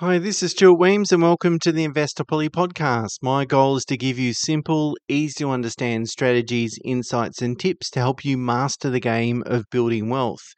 Hi, this is Stuart Wemyss, and welcome to the Investor Investopoly podcast. My goal is to give you simple, easy to understand strategies, insights, and tips to help you master the game of building wealth.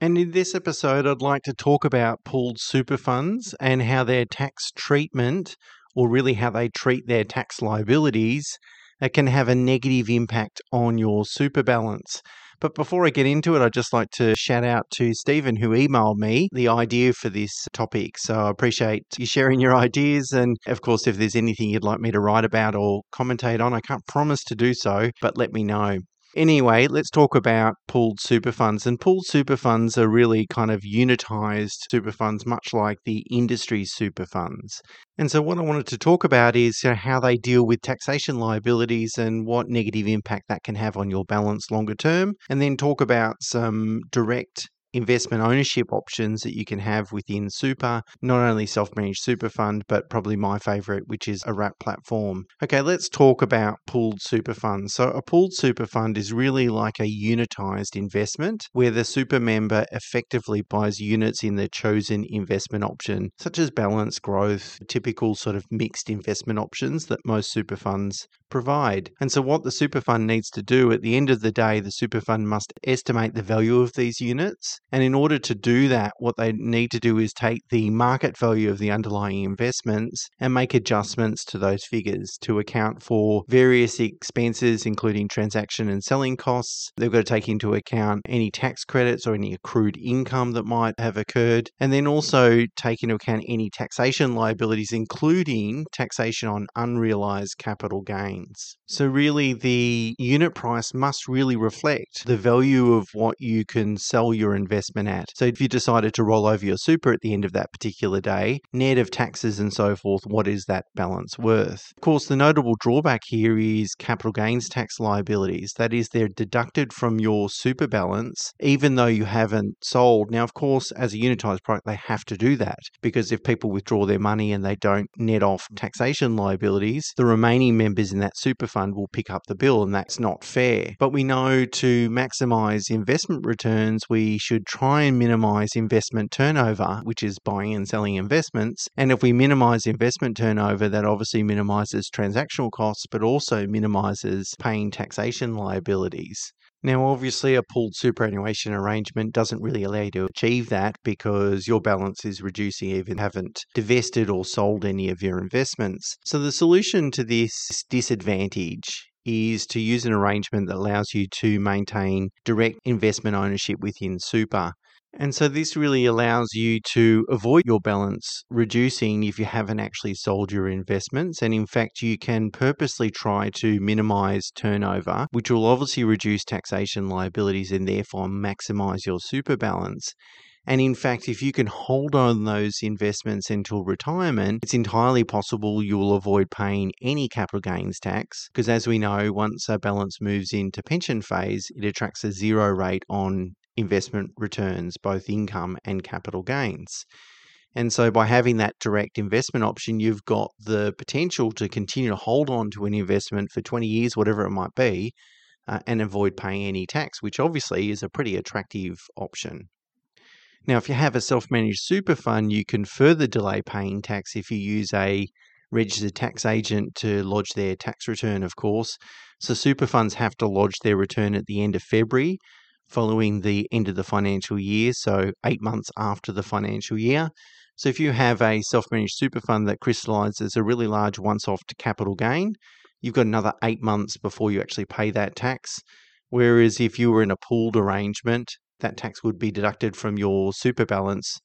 And in this episode, I'd like to talk about pooled super funds and how their tax treatment, or really how they treat their tax liabilities, uh, can have a negative impact on your super balance. But before I get into it, I'd just like to shout out to Stephen who emailed me the idea for this topic. So I appreciate you sharing your ideas. And of course, if there's anything you'd like me to write about or commentate on, I can't promise to do so, but let me know. Anyway, let's talk about pooled super funds. And pooled super funds are really kind of unitized super funds, much like the industry super funds. And so, what I wanted to talk about is how they deal with taxation liabilities and what negative impact that can have on your balance longer term. And then talk about some direct investment ownership options that you can have within super, not only self managed super fund, but probably my favorite, which is a wrap platform. Okay, let's talk about pooled super funds. So, a pooled super fund is really like a unitized investment where the super member effectively buys units in the chosen investment option, such as balance, growth, typical sort of mixed investment options that most super funds provide. And so, what the super fund needs to do at the end of the day, the super fund must estimate the value of these units and in order to do that, what they need to do is take the market value of the underlying investments and make adjustments to those figures to account for various expenses, including transaction and selling costs. They've got to take into account any tax credits or any accrued income that might have occurred, and then also take into account any taxation liabilities, including taxation on unrealized capital gains. So, really, the unit price must really reflect the value of what you can sell your investment investment at. So if you decided to roll over your super at the end of that particular day, net of taxes and so forth, what is that balance worth? Of course, the notable drawback here is capital gains tax liabilities. That is, they're deducted from your super balance, even though you haven't sold. Now, of course, as a unitized product, they have to do that because if people withdraw their money and they don't net off taxation liabilities, the remaining members in that super fund will pick up the bill, and that's not fair. But we know to maximize investment returns, we should try and minimize investment turnover, which is buying and selling investments. And if we minimize investment turnover, that obviously minimizes transactional costs, but also minimizes paying taxation liabilities. Now, obviously, a pooled superannuation arrangement doesn't really allow you to achieve that because your balance is reducing even haven't divested or sold any of your investments. So, the solution to this disadvantage is to use an arrangement that allows you to maintain direct investment ownership within super. And so this really allows you to avoid your balance reducing if you haven't actually sold your investments. And in fact, you can purposely try to minimize turnover, which will obviously reduce taxation liabilities and therefore maximize your super balance. And in fact, if you can hold on those investments until retirement, it's entirely possible you will avoid paying any capital gains tax. Because as we know, once a balance moves into pension phase, it attracts a zero rate on investment returns, both income and capital gains. And so, by having that direct investment option, you've got the potential to continue to hold on to an investment for 20 years, whatever it might be, uh, and avoid paying any tax, which obviously is a pretty attractive option. Now, if you have a self managed super fund, you can further delay paying tax if you use a registered tax agent to lodge their tax return, of course. So, super funds have to lodge their return at the end of February following the end of the financial year, so eight months after the financial year. So, if you have a self managed super fund that crystallizes a really large once off capital gain, you've got another eight months before you actually pay that tax. Whereas if you were in a pooled arrangement, that tax would be deducted from your super balance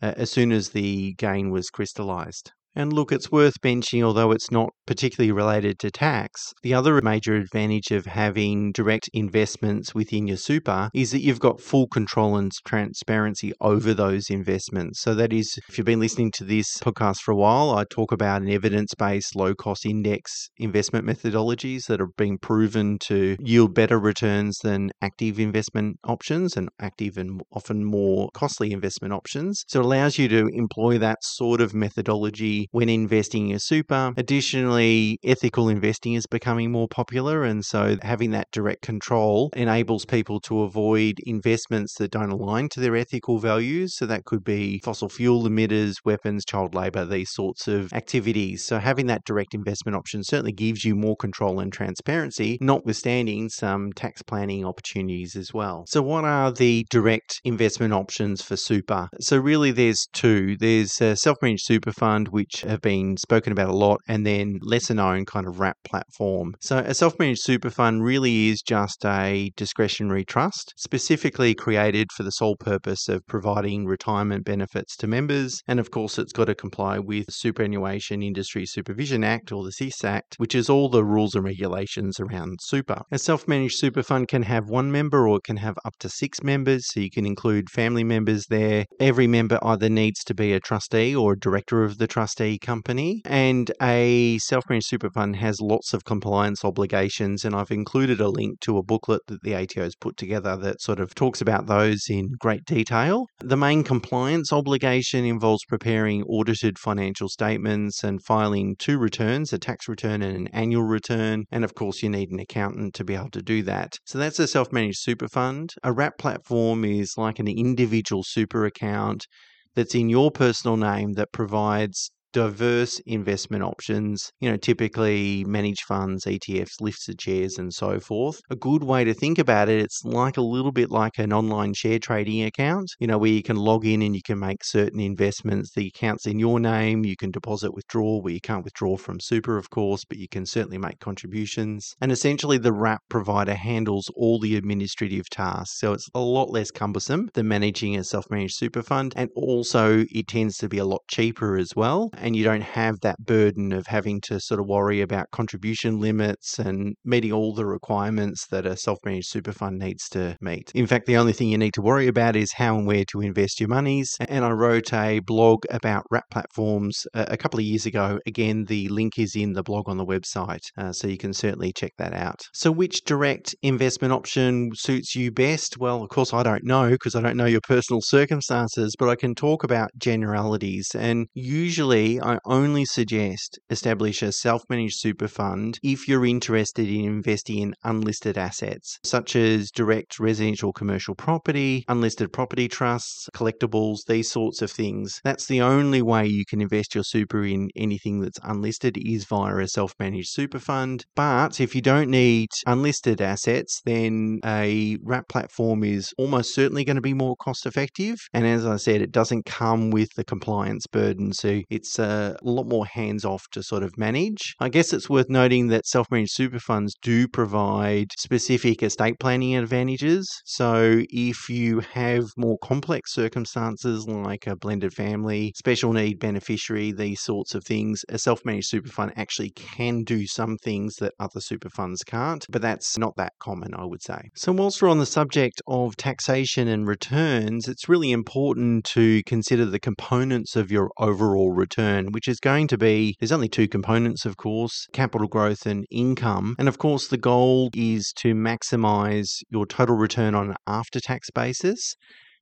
uh, as soon as the gain was crystallized. And look, it's worth mentioning, although it's not particularly related to tax, the other major advantage of having direct investments within your super is that you've got full control and transparency over those investments. So, that is, if you've been listening to this podcast for a while, I talk about an evidence based low cost index investment methodologies that are being proven to yield better returns than active investment options and active and often more costly investment options. So, it allows you to employ that sort of methodology when investing in a super. Additionally, ethical investing is becoming more popular, and so having that direct control enables people to avoid investments that don't align to their ethical values. So that could be fossil fuel emitters, weapons, child labor, these sorts of activities. So having that direct investment option certainly gives you more control and transparency, notwithstanding some tax planning opportunities as well. So what are the direct investment options for super? So really there's two. There's a self-managed super fund, which have been spoken about a lot, and then lesser known kind of wrap platform. So a self-managed super fund really is just a discretionary trust, specifically created for the sole purpose of providing retirement benefits to members. And of course, it's got to comply with Superannuation Industry Supervision Act or the SIS Act, which is all the rules and regulations around super. A self managed super fund can have one member or it can have up to six members, so you can include family members there. Every member either needs to be a trustee or a director of the trustee company. And a self managed super fund has lots of compliance obligations, and I've included a link to a booklet that the ATO has put together that sort of talks about those in great detail. The main compliance obligation involves preparing audited financial statements and filing two returns a tax return and an annual return. And of course, you need an accountant to be able to do that. So that's a self managed super fund. A wrap platform is like an individual super account that's in your personal name that provides diverse investment options, you know, typically managed funds, ETFs, listed shares, and so forth. A good way to think about it, it's like a little bit like an online share trading account, you know, where you can log in and you can make certain investments. The account's in your name, you can deposit, withdraw, where you can't withdraw from super, of course, but you can certainly make contributions. And essentially, the wrap provider handles all the administrative tasks. So it's a lot less cumbersome than managing a self managed super fund. And also, it tends to be a lot cheaper as well and you don't have that burden of having to sort of worry about contribution limits and meeting all the requirements that a self managed super fund needs to meet. In fact, the only thing you need to worry about is how and where to invest your monies. And I wrote a blog about wrap platforms a couple of years ago. Again, the link is in the blog on the website, uh, so you can certainly check that out. So, which direct investment option suits you best? Well, of course, I don't know because I don't know your personal circumstances, but I can talk about generalities. And usually, I only suggest establish a self managed super fund if you're interested in investing in unlisted assets, such as direct residential commercial property, unlisted property trusts, collectibles, these sorts of things. That's the only way you can invest your super in anything that's unlisted is via a self managed super fund. But if you don't need unlisted assets, then a wrap platform is almost certainly going to be more cost effective. And as I said, it doesn't come with the compliance burden. So it's a lot more hands off to sort of manage. I guess it's worth noting that self managed super funds do provide specific estate planning advantages. So if you have more complex circumstances like a blended family, special need beneficiary, these sorts of things, a self managed super fund actually can do some things that other super funds can't, but that's not that common, I would say. So, whilst we're on the subject of taxation and returns, it's really important to consider the components of your overall return return, which is going to be there's only two components, of course capital growth and income. And of course, the goal is to maximize your total return on an after tax basis.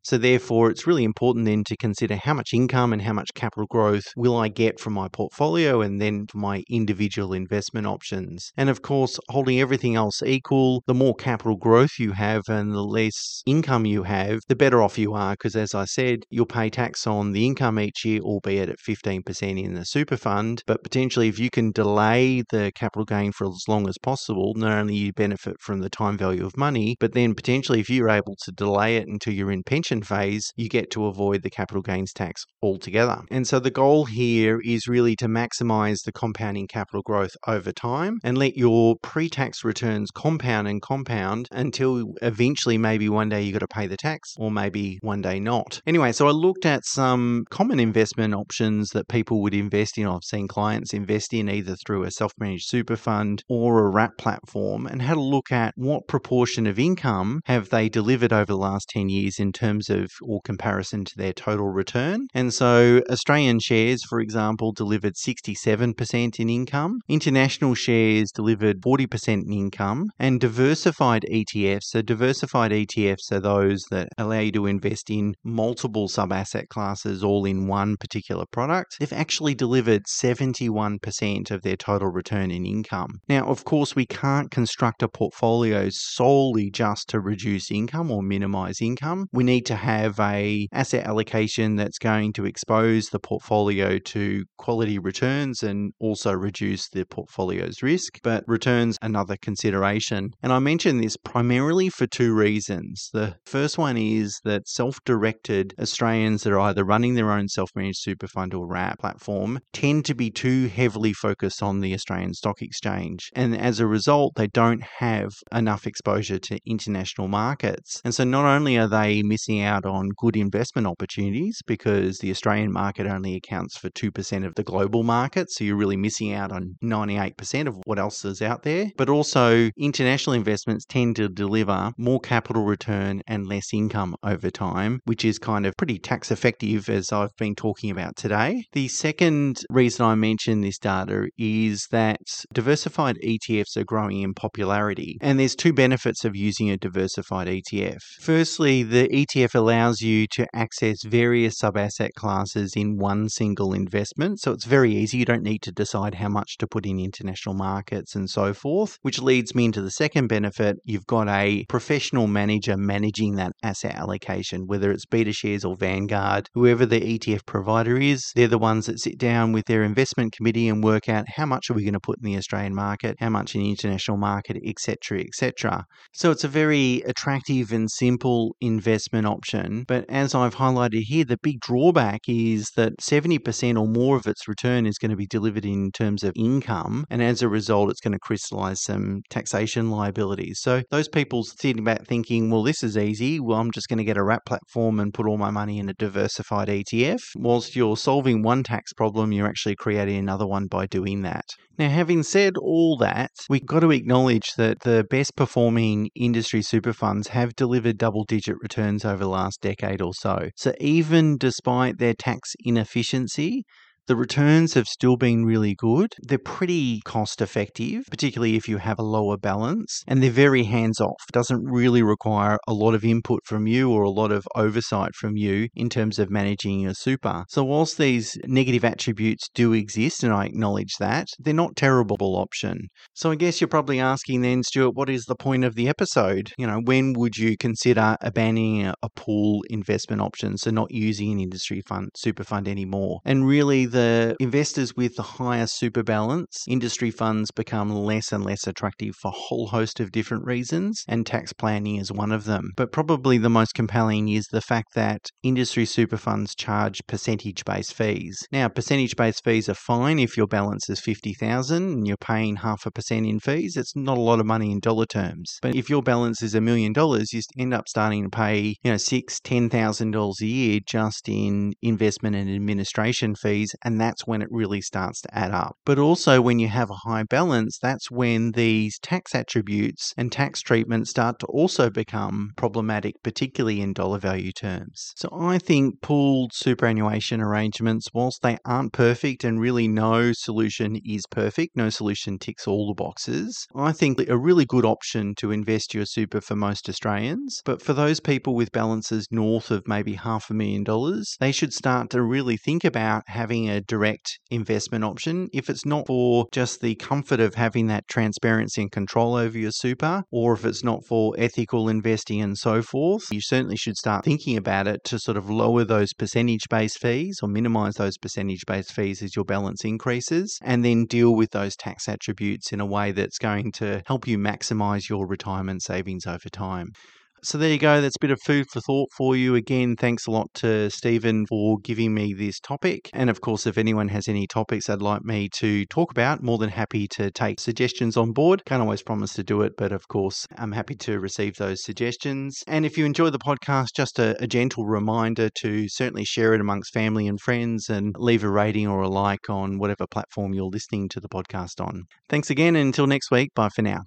So, therefore, it's really important then to consider how much income and how much capital growth will I get from my portfolio and then for my individual investment options. And of course, holding everything else equal, the more capital growth you have and the less income you have, the better off you are. Because as I said, you'll pay tax on the income each year, albeit at 15% in the super fund. But potentially, if you can delay the capital gain for as long as possible, not only you benefit from the time value of money, but then potentially, if you're able to delay it until you're in pension phase, you get to avoid the capital gains tax altogether. And so the goal here is really to maximize the compounding capital growth over time and let your pre tax returns compound and compound until eventually maybe one day you've got to pay the tax or maybe one day not. Anyway, so I looked at some common investment options that people would invest in. I've seen clients invest in either through a self managed super fund or a wrap platform and had a look at what proportion of income have they delivered over the last 10 years in terms terms of or comparison to their total return. And so Australian shares, for example, delivered 67% in income, international shares delivered 40% in income, and diversified ETFs. So, diversified ETFs are those that allow you to invest in multiple sub asset classes all in one particular product. They've actually delivered 71% of their total return in income. Now, of course, we can't construct a portfolio solely just to reduce income or minimize income. We need to have a asset allocation that's going to expose the portfolio to quality returns and also reduce the portfolio's risk. But returns another consideration. And I mention this primarily for two reasons. The first one is that self-directed Australians that are either running their own self-managed super fund or wrap platform tend to be too heavily focused on the Australian Stock Exchange. And as a result, they don't have enough exposure to international markets. And so not only are they missing out on good investment opportunities because the Australian market only accounts for 2% of the global market, so you're really missing out on 98% of what else is out there, but also international investments tend to deliver more capital return and less income over time, which is kind of pretty tax effective as I've been talking about today. The second reason I mention this data is that diversified ETFs are growing in popularity, and there's two benefits of using a diversified ETF. Firstly, the ETF allows you to access various sub asset classes in one single investment, so it's very easy. You don't need to decide how much to put in international markets and so forth, which leads me into the second benefit. You've got a professional manager managing that asset allocation, whether it's BetaShares or Vanguard, whoever the ETF provider is, they're the ones that sit down with their investment committee and work out how much are we going to put in the Australian market, how much in the international market, etc., etc. So it's a very attractive and simple investment option. But as I've highlighted here, the big drawback is that 70% or more of its return is going to be delivered in terms of income. And as a result, it's going to crystallize some taxation liabilities. So those people sitting back thinking, well, this is easy. Well, I'm just going to get a wrap platform and put all my money in a diversified ETF. Whilst you're solving one tax problem, you're actually creating another one by doing that. Now, having said all that, we've got to acknowledge that the best performing industry super funds have delivered double digit returns over the last decade or so. So, even despite their tax inefficiency, the returns have still been really good. They're pretty cost effective, particularly if you have a lower balance, and they're very hands off. Doesn't really require a lot of input from you or a lot of oversight from you in terms of managing your super. So, whilst these negative attributes do exist, and I acknowledge that, they're not terrible option. So, I guess you're probably asking then, Stuart, what is the point of the episode? You know, when would you consider abandoning a pool investment option, so not using an industry fund, super fund anymore? And really, the investors with the higher super balance, industry funds become less and less attractive for a whole host of different reasons, and tax planning is one of them. But probably the most compelling is the fact that industry super funds charge percentage based fees. Now, percentage based fees are fine if your balance is 50,000 and you're paying half a percent in fees. It's not a lot of money in dollar terms. But if your balance is a million dollars, you end up starting to pay, you know, six, ten thousand dollars a year just in investment and administration fees and that's when it really starts to add up. But also, when you have a high balance, that's when these tax attributes and tax treatment start to also become problematic, particularly in dollar value terms. So, I think pooled superannuation arrangements, whilst they aren't perfect and really no solution is perfect, no solution ticks all the boxes, I think a really good option to invest your super for most Australians. But for those people with balances north of maybe half a million dollars, they should start to really think about having a direct investment option. If it's not for just the comfort of having that transparency and control over your super, or if it's not for ethical investing and so forth, you certainly should start thinking about it to sort of lower those percentage based fees or minimize those percentage based fees as your balance increases, and then deal with those tax attributes in a way that's going to help you maximize your retirement savings over time. So there you go. That's a bit of food for thought for you. Again, thanks a lot to Stephen for giving me this topic. And of course, if anyone has any topics they'd like me to talk about, more than happy to take suggestions on board. Can't always promise to do it, but of course, I'm happy to receive those suggestions. And if you enjoy the podcast, just a, a gentle reminder to certainly share it amongst family and friends and leave a rating or a like on whatever platform you're listening to the podcast on. Thanks again, and until next week, bye for now.